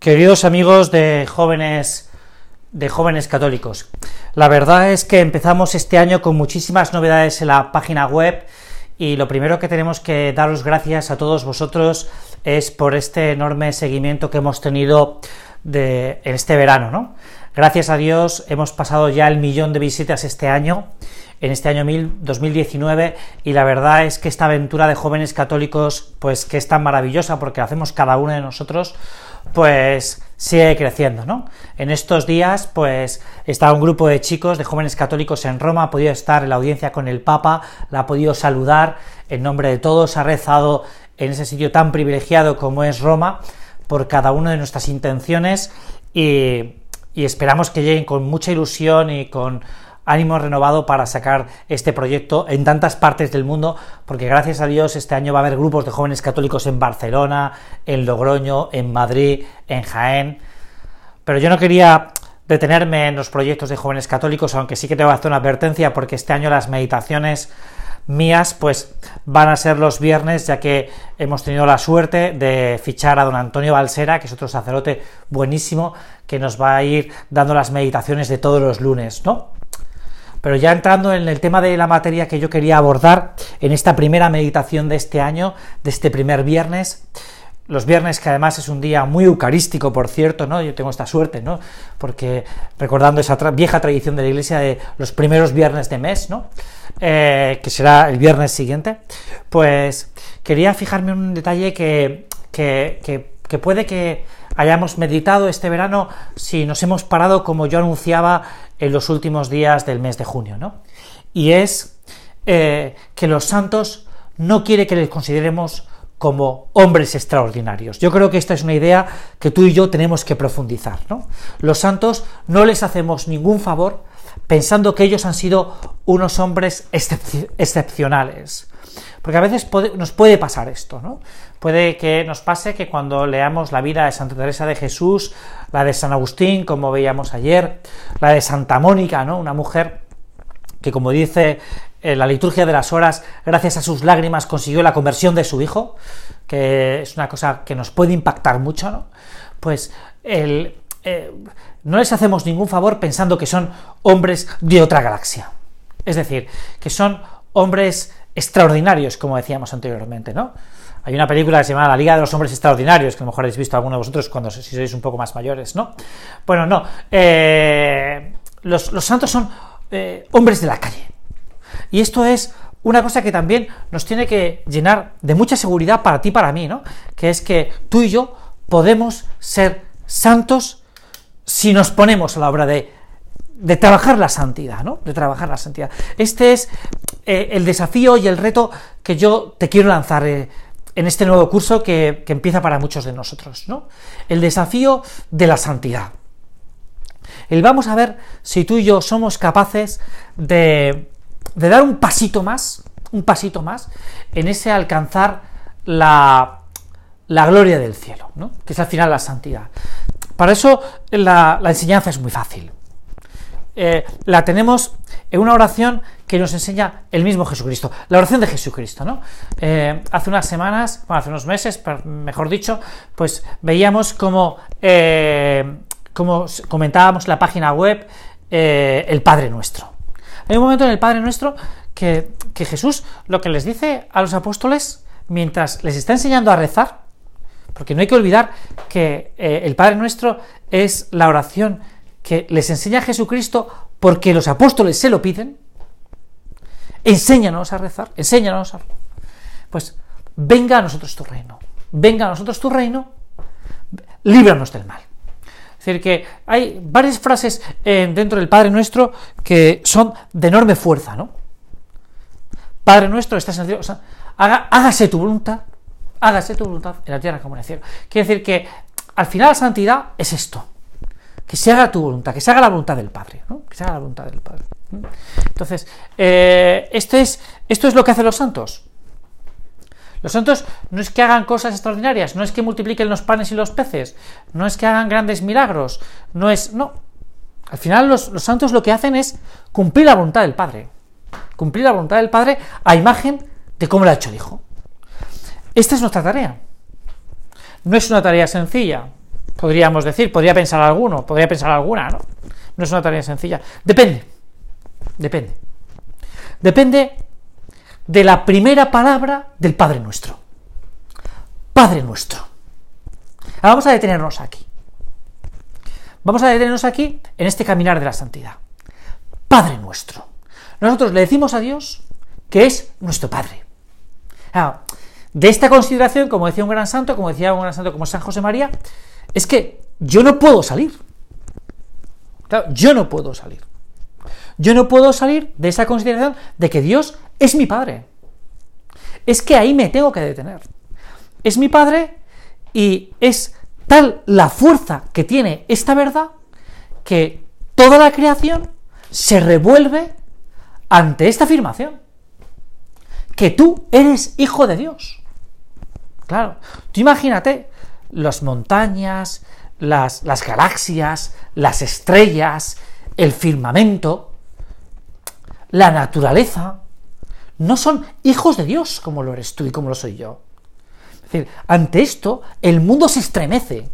Queridos amigos de jóvenes de jóvenes católicos, la verdad es que empezamos este año con muchísimas novedades en la página web y lo primero que tenemos que daros gracias a todos vosotros es por este enorme seguimiento que hemos tenido de, en este verano, ¿no? Gracias a Dios hemos pasado ya el millón de visitas este año, en este año 2019, y la verdad es que esta aventura de jóvenes católicos, pues que es tan maravillosa porque la hacemos cada uno de nosotros, pues sigue creciendo, ¿no? En estos días, pues está un grupo de chicos, de jóvenes católicos en Roma, ha podido estar en la audiencia con el Papa, la ha podido saludar en nombre de todos, ha rezado en ese sitio tan privilegiado como es Roma, por cada una de nuestras intenciones y, y esperamos que lleguen con mucha ilusión y con ánimo renovado para sacar este proyecto en tantas partes del mundo, porque gracias a Dios este año va a haber grupos de jóvenes católicos en Barcelona, en Logroño, en Madrid, en Jaén. Pero yo no quería detenerme en los proyectos de jóvenes católicos, aunque sí que tengo que hacer una advertencia, porque este año las meditaciones mías pues van a ser los viernes ya que hemos tenido la suerte de fichar a don Antonio Balsera que es otro sacerdote buenísimo que nos va a ir dando las meditaciones de todos los lunes ¿no? Pero ya entrando en el tema de la materia que yo quería abordar en esta primera meditación de este año, de este primer viernes, los viernes, que además es un día muy eucarístico, por cierto, ¿no? Yo tengo esta suerte, ¿no? Porque recordando esa vieja tradición de la iglesia de los primeros viernes de mes, ¿no? Eh, que será el viernes siguiente, pues quería fijarme en un detalle que, que, que puede que hayamos meditado este verano si nos hemos parado, como yo anunciaba, en los últimos días del mes de junio, ¿no? Y es eh, que los santos no quiere que les consideremos como hombres extraordinarios. Yo creo que esta es una idea que tú y yo tenemos que profundizar, ¿no? Los santos no les hacemos ningún favor pensando que ellos han sido unos hombres excepcionales. Porque a veces nos puede pasar esto, ¿no? Puede que nos pase que cuando leamos la vida de Santa Teresa de Jesús, la de San Agustín, como veíamos ayer, la de Santa Mónica, ¿no? Una mujer que, como dice en la liturgia de las horas, gracias a sus lágrimas consiguió la conversión de su hijo, que es una cosa que nos puede impactar mucho, ¿no? Pues el, eh, no les hacemos ningún favor pensando que son hombres de otra galaxia. Es decir, que son hombres extraordinarios, como decíamos anteriormente, ¿no? Hay una película que se llama La Liga de los Hombres Extraordinarios, que a lo mejor habéis visto alguno de vosotros cuando si sois un poco más mayores, ¿no? Bueno, no. Eh, los, santos son eh, hombres de la calle. Y esto es una cosa que también nos tiene que llenar de mucha seguridad para ti y para mí, ¿no? Que es que tú y yo podemos ser santos si nos ponemos a la obra de, trabajar la santidad, ¿no? De trabajar la santidad. Este es eh, el desafío y el reto que yo te quiero lanzar eh, en este nuevo curso que, empieza para muchos de nosotros, ¿no? El desafío de la santidad. El vamos a ver si tú y yo somos capaces de, de dar un pasito más, un pasito más, en ese alcanzar la, la gloria del cielo, ¿no? que es al final la santidad. Para eso la, enseñanza es muy fácil. Eh, la tenemos en una oración que nos enseña el mismo Jesucristo, la oración de Jesucristo, ¿no? Eh, hace unas semanas, bueno, hace unos meses, mejor dicho, pues veíamos como, eh, comentábamos la página web, el Padre Nuestro. Hay un momento en el Padre Nuestro que, que Jesús lo que les dice a los apóstoles mientras les está enseñando a rezar, porque no hay que olvidar que el Padre Nuestro es la oración que les enseña Jesucristo porque los apóstoles se lo piden, enséñanos a rezar, enséñanos a... Pues venga a nosotros tu reino, venga a nosotros tu reino, líbranos del mal. Es decir, que hay varias frases eh, dentro del Padre Nuestro que son de enorme fuerza, ¿no? Padre Nuestro, estás en el hágase tu voluntad, hágase tu voluntad en la tierra como en el cielo. Quiere decir que al final la santidad es esto, que se haga tu voluntad, que se haga la voluntad del Padre, ¿no? que se haga la voluntad del Padre. Entonces, eh, este es, esto es lo que hacen los santos. Los santos no es que hagan cosas extraordinarias, no es que multipliquen los panes y los peces, no es que hagan grandes milagros, no es. No. Al final, los, los santos lo que hacen es cumplir la voluntad del Padre. Cumplir la voluntad del Padre a imagen de cómo lo ha hecho el Hijo. Esta es nuestra tarea. No es una tarea sencilla, podríamos decir, podría pensar alguno, podría pensar alguna, ¿no? No es una tarea sencilla. Depende, depende. Depende de la primera palabra del Padre Nuestro. Padre Nuestro. vamos a detenernos aquí. Vamos a detenernos aquí en este caminar de la santidad. Padre Nuestro. Nosotros le decimos a Dios que es nuestro Padre. De esta consideración, como decía un gran santo, como decía un gran santo como San José María, es que yo no puedo salir. yo no puedo salir. Yo no puedo salir de esa consideración de que Dios es mi Padre. Es que ahí me tengo que detener. Es mi Padre y es tal la fuerza que tiene esta verdad que toda la creación se revuelve ante esta afirmación. Que tú eres hijo de Dios. Claro, tú imagínate las montañas, las, las galaxias, las estrellas, el firmamento, la naturaleza, no son hijos de Dios como lo eres tú y como lo soy yo. Es decir, ante esto el mundo se estremece,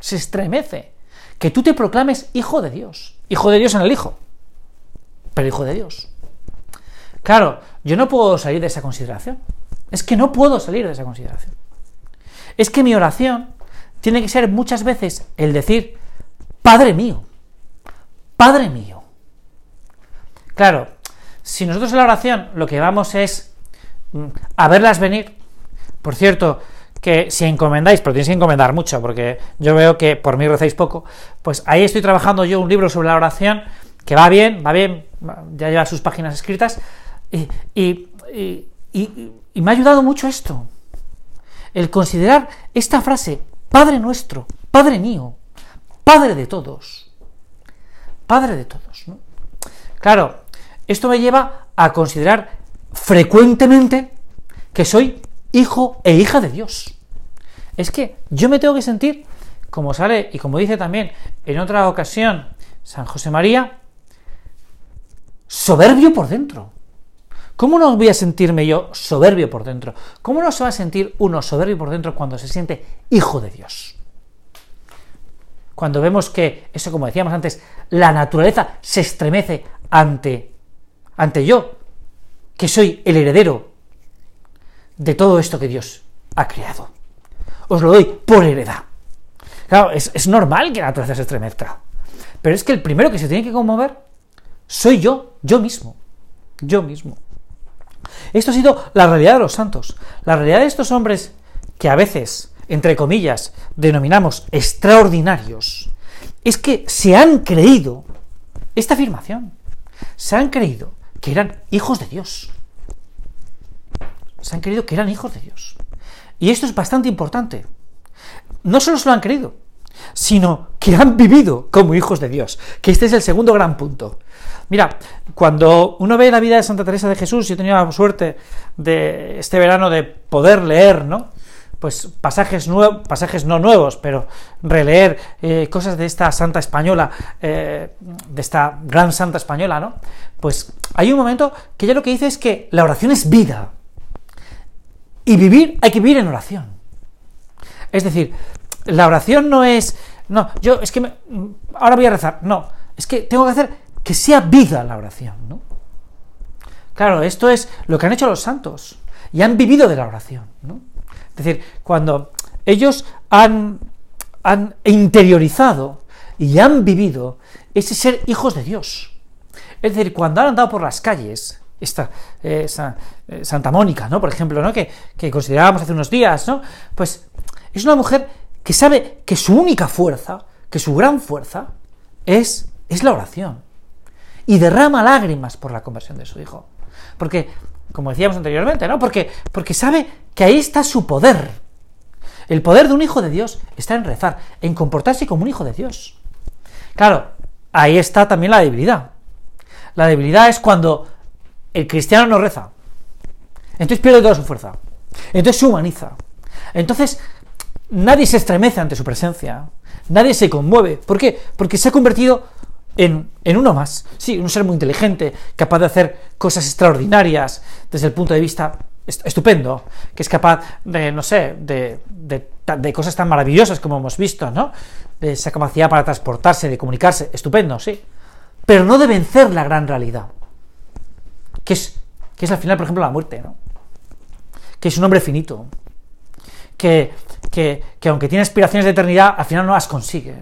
se estremece. Que tú te proclames hijo de Dios, hijo de Dios en el Hijo, pero hijo de Dios. Claro, yo no puedo salir de esa consideración. Es que no puedo salir de esa consideración. Es que mi oración tiene que ser muchas veces el decir, Padre mío, Padre mío. Claro, si nosotros en la oración lo que vamos es mm, a verlas venir, por cierto, que si encomendáis, pero tenéis que encomendar mucho, porque yo veo que por mí recéis poco, pues ahí estoy trabajando yo un libro sobre la oración que va bien, va bien, ya lleva sus páginas escritas, y, me ha ayudado mucho esto, el considerar esta frase, Padre nuestro, Padre mío, Padre de todos, Padre de todos. Claro, esto me lleva a considerar frecuentemente que soy hijo e hija de Dios. Es que yo me tengo que sentir, como sale y como dice también en otra ocasión San José María, soberbio por dentro. ¿Cómo no voy a sentirme yo soberbio por dentro? ¿Cómo no se va a sentir uno soberbio por dentro cuando se siente hijo de Dios? Cuando vemos que, eso como decíamos antes, la naturaleza se estremece ante ante yo, que soy el heredero de todo esto que Dios ha creado. Os lo doy por heredad. Claro, es, normal que la naturaleza se estremezca. Pero es que el primero que se tiene que conmover soy yo, yo mismo. Yo mismo. Esto ha sido la realidad de los santos. La realidad de estos hombres que a veces, entre comillas, denominamos extraordinarios, es que se han creído esta afirmación. Se han creído que eran hijos de Dios. Se han creído que eran hijos de Dios. Y esto es bastante importante. No solo se lo han creído, sino que han vivido como hijos de Dios. Que este es el segundo gran punto. Mira, cuando uno ve la vida de Santa Teresa de Jesús, yo he tenido la suerte de este verano de poder leer, ¿no? pues pasajes nuevos, pasajes no nuevos, pero releer eh, cosas de esta santa española, eh, de esta gran santa española, ¿no? Pues hay un momento que ella lo que dice es que la oración es vida. Y vivir, hay que vivir en oración. Es decir, la oración no es, no, yo es que me, ahora voy a rezar, no, es que tengo que hacer que sea vida la oración, ¿no? Claro, esto es lo que han hecho los santos y han vivido de la oración, ¿no? Es decir, cuando ellos han, han interiorizado y han vivido ese ser hijos de Dios. Es decir, cuando han andado por las calles, esta, eh, eh, Santa Mónica, ¿no? Por ejemplo, ¿no? Que, que, considerábamos hace unos días, ¿no? Pues es una mujer que sabe que su única fuerza, que su gran fuerza, es, es la oración. Y derrama lágrimas por la conversión de su hijo. Porque como decíamos anteriormente, ¿no? Porque, porque sabe que ahí está su poder. El poder de un hijo de Dios está en rezar, en comportarse como un hijo de Dios. Claro, ahí está también la debilidad. La debilidad es cuando el cristiano no reza. Entonces pierde toda su fuerza. Entonces se humaniza. Entonces nadie se estremece ante su presencia. Nadie se conmueve. ¿Por qué? Porque se ha convertido en, uno más. Sí, un ser muy inteligente, capaz de hacer cosas extraordinarias desde el punto de vista estupendo, que es capaz de, no sé, de, de cosas tan maravillosas como hemos visto, ¿no? De esa capacidad para transportarse, de comunicarse, estupendo, sí. Pero no de vencer la gran realidad, que es, que es al final, por ejemplo, la muerte, ¿no? Que es un hombre finito, que, que, que aunque tiene aspiraciones de eternidad, al final no las consigue,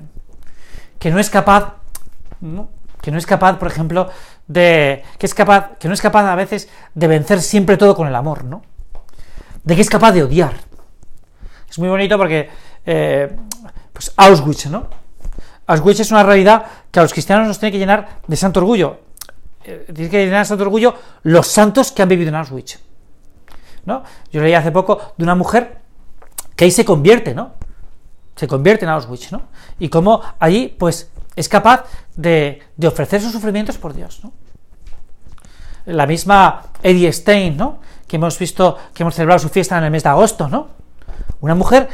que no es capaz, ¿no? que no es capaz, por ejemplo, de que es capaz, que no es capaz a veces de vencer siempre todo con el amor, ¿no? De que es capaz de odiar. Es muy bonito porque, eh, pues Auschwitz, ¿no? Auschwitz es una realidad que a los cristianos nos tiene que llenar de santo orgullo. Eh, tiene que llenar de santo orgullo los santos que han vivido en Auschwitz. ¿no? Yo leí hace poco de una mujer que ahí se convierte, ¿no? Se convierte en Auschwitz, ¿no? Y cómo allí, pues, es capaz de, ofrecer sus sufrimientos por Dios, ¿no? La misma Eddie Stein, ¿no? Que hemos visto, que hemos celebrado su fiesta en el mes de agosto, ¿no? Una mujer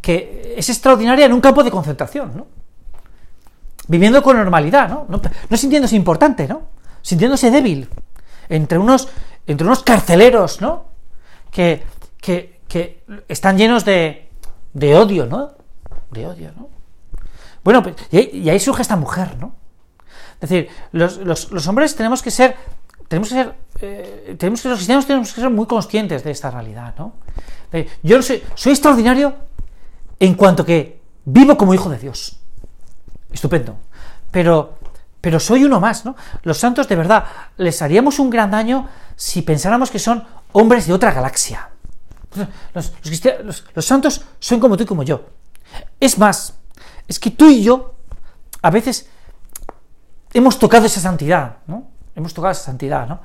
que es extraordinaria en un campo de concentración, ¿no? Viviendo con normalidad, ¿no? No, sintiéndose importante, ¿no? Sintiéndose débil. Entre unos, entre unos carceleros, ¿no? Que, que, que están llenos de, de odio, ¿no? De odio, ¿no? Bueno, pues, y, ahí, surge esta mujer, ¿no? Es decir, los, hombres tenemos que ser, tenemos que ser, eh, tenemos que, los cristianos tenemos que ser muy conscientes de esta realidad, ¿no? yo soy, soy extraordinario en cuanto que vivo como hijo de Dios. Estupendo. Pero, pero soy uno más, ¿no? Los santos, de verdad, les haríamos un gran daño si pensáramos que son hombres de otra galaxia. Los, los santos son como tú y como yo. Es más, es que tú y yo a veces hemos tocado esa santidad, ¿no? Hemos tocado esa santidad, ¿no?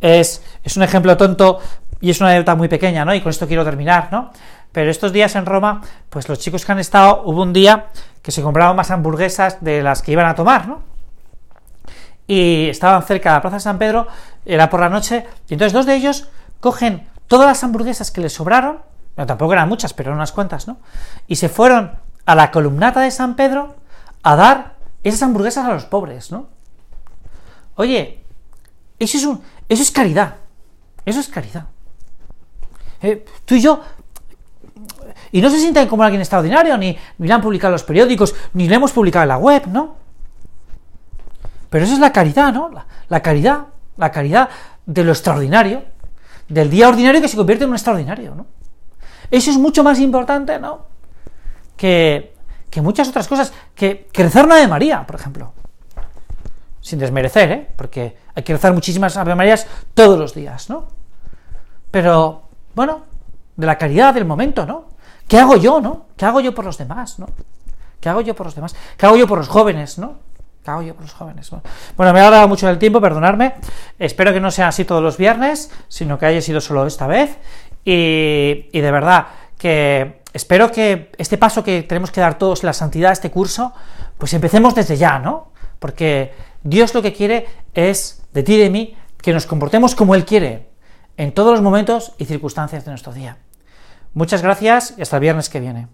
Es, es un ejemplo tonto y es una anécdota muy pequeña, ¿no? Y con esto quiero terminar, ¿no? Pero estos días en Roma, pues los chicos que han estado, hubo un día que se compraban más hamburguesas de las que iban a tomar, ¿no? Y estaban cerca de la Plaza de San Pedro, era por la noche, y entonces dos de ellos cogen todas las hamburguesas que les sobraron, no, tampoco eran muchas, pero eran unas cuantas, ¿no? Y se fueron a la columnata de San Pedro a dar esas hamburguesas a los pobres, ¿no? Oye, eso es, un, eso es caridad. Eso es caridad. Eh, tú y yo. Y no se sienten como alguien extraordinario, ni, ni le han publicado en los periódicos, ni le hemos publicado en la web, ¿no? Pero eso es la caridad, ¿no? La, la caridad, la caridad de lo extraordinario, del día ordinario que se convierte en un extraordinario, ¿no? Eso es mucho más importante, ¿no? Que, muchas otras cosas, que, que rezar una Ave María, por ejemplo. Sin desmerecer, ¿eh? Porque hay que rezar muchísimas Ave Marías todos los días, ¿no? Pero, bueno, de la caridad del momento, ¿no? ¿Qué hago yo, no? ¿Qué hago yo por los demás, no? ¿Qué hago yo por los demás? ¿Qué hago yo por los jóvenes, no? ¿Qué hago yo por los jóvenes? Bueno, me ha dado mucho del tiempo, perdonadme. Espero que no sea así todos los viernes, sino que haya sido solo esta vez. Y de verdad, que espero que este paso que tenemos que dar todos, la santidad, este curso, pues empecemos desde ya, ¿no? Porque Dios lo que quiere es, de ti y de mí, que nos comportemos como Él quiere, en todos los momentos y circunstancias de nuestro día. Muchas gracias y hasta el viernes que viene.